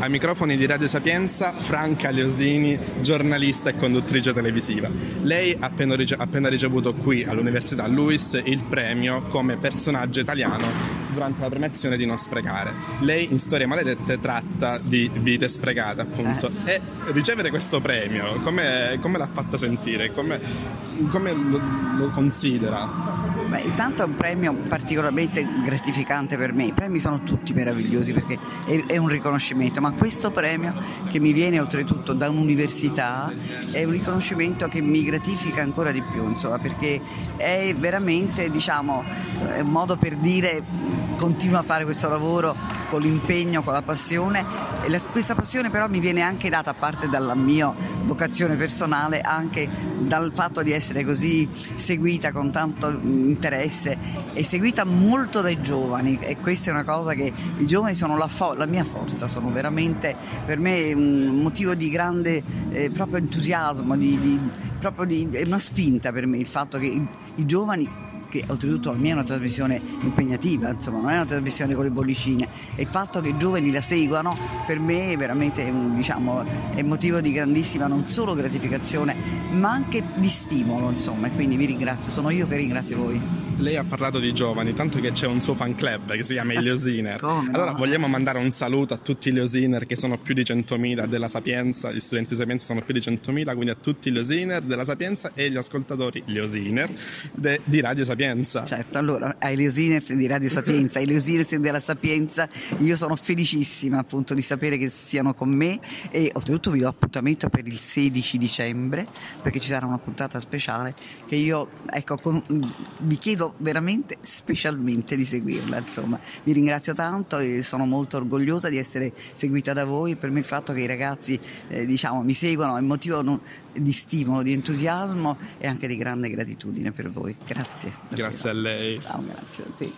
Ai microfoni di Radio Sapienza, Franca Leosini, giornalista e conduttrice televisiva. Lei ha appena, rice- appena ricevuto qui all'Università Luis il premio come personaggio italiano durante la premiazione di Non Sprecare. Lei in Storie Maledette tratta di vite sprecate, appunto. Eh. E ricevere questo premio, come, come l'ha fatta sentire? Come, come lo, lo considera? Beh, intanto è un premio particolarmente gratificante per me. I premi sono tutti meravigliosi perché è, è, un riconoscimento, ma questo premio che mi viene oltretutto da un'università è un riconoscimento che mi gratifica ancora di più, insomma, perché è veramente diciamo, un modo per dire continuo a fare questo lavoro con l'impegno, con la passione. E la, questa passione però mi viene anche data a parte dalla mia vocazione personale, anche dal fatto di essere così seguita con tanto interesse e seguita molto dai giovani. E questa è una cosa che i giovani sono la, fo- la mia forza, sono veramente per me un motivo di grande eh, proprio entusiasmo, di, di, proprio di, è una spinta per me il fatto che i, i giovani che oltretutto la mia è una trasmissione impegnativa, insomma, non è una trasmissione con le bollicine. E il fatto che i giovani la seguano per me è veramente un, diciamo, è motivo di grandissima non solo gratificazione, ma anche di stimolo, insomma, e quindi vi ringrazio, sono io che ringrazio voi. Lei ha parlato di giovani, tanto che c'è un suo fan club che si chiama i Leosiner. allora no? vogliamo mandare un saluto a tutti i Leosiner che sono più di 100.000 della Sapienza, gli studenti Sapienza sono più di 100.000, quindi a tutti i Leosiner della Sapienza e gli ascoltatori Leosiner de, di Radio Sapienza. Certo, allora ai Leosiners di Radio Sapienza, ai Leosiners della Sapienza, io sono felicissima appunto di sapere che siano con me e oltretutto vi do appuntamento per il 16 dicembre perché ci sarà una puntata speciale che io ecco con, vi chiedo veramente specialmente di seguirla, insomma. Vi ringrazio tanto e sono molto orgogliosa di essere seguita da voi, per me il fatto che i ragazzi eh, diciamo mi seguono è motivo non, di stimolo, di entusiasmo e anche di grande gratitudine per voi. Grazie. Grazie a lei. Ciao, grazie a te.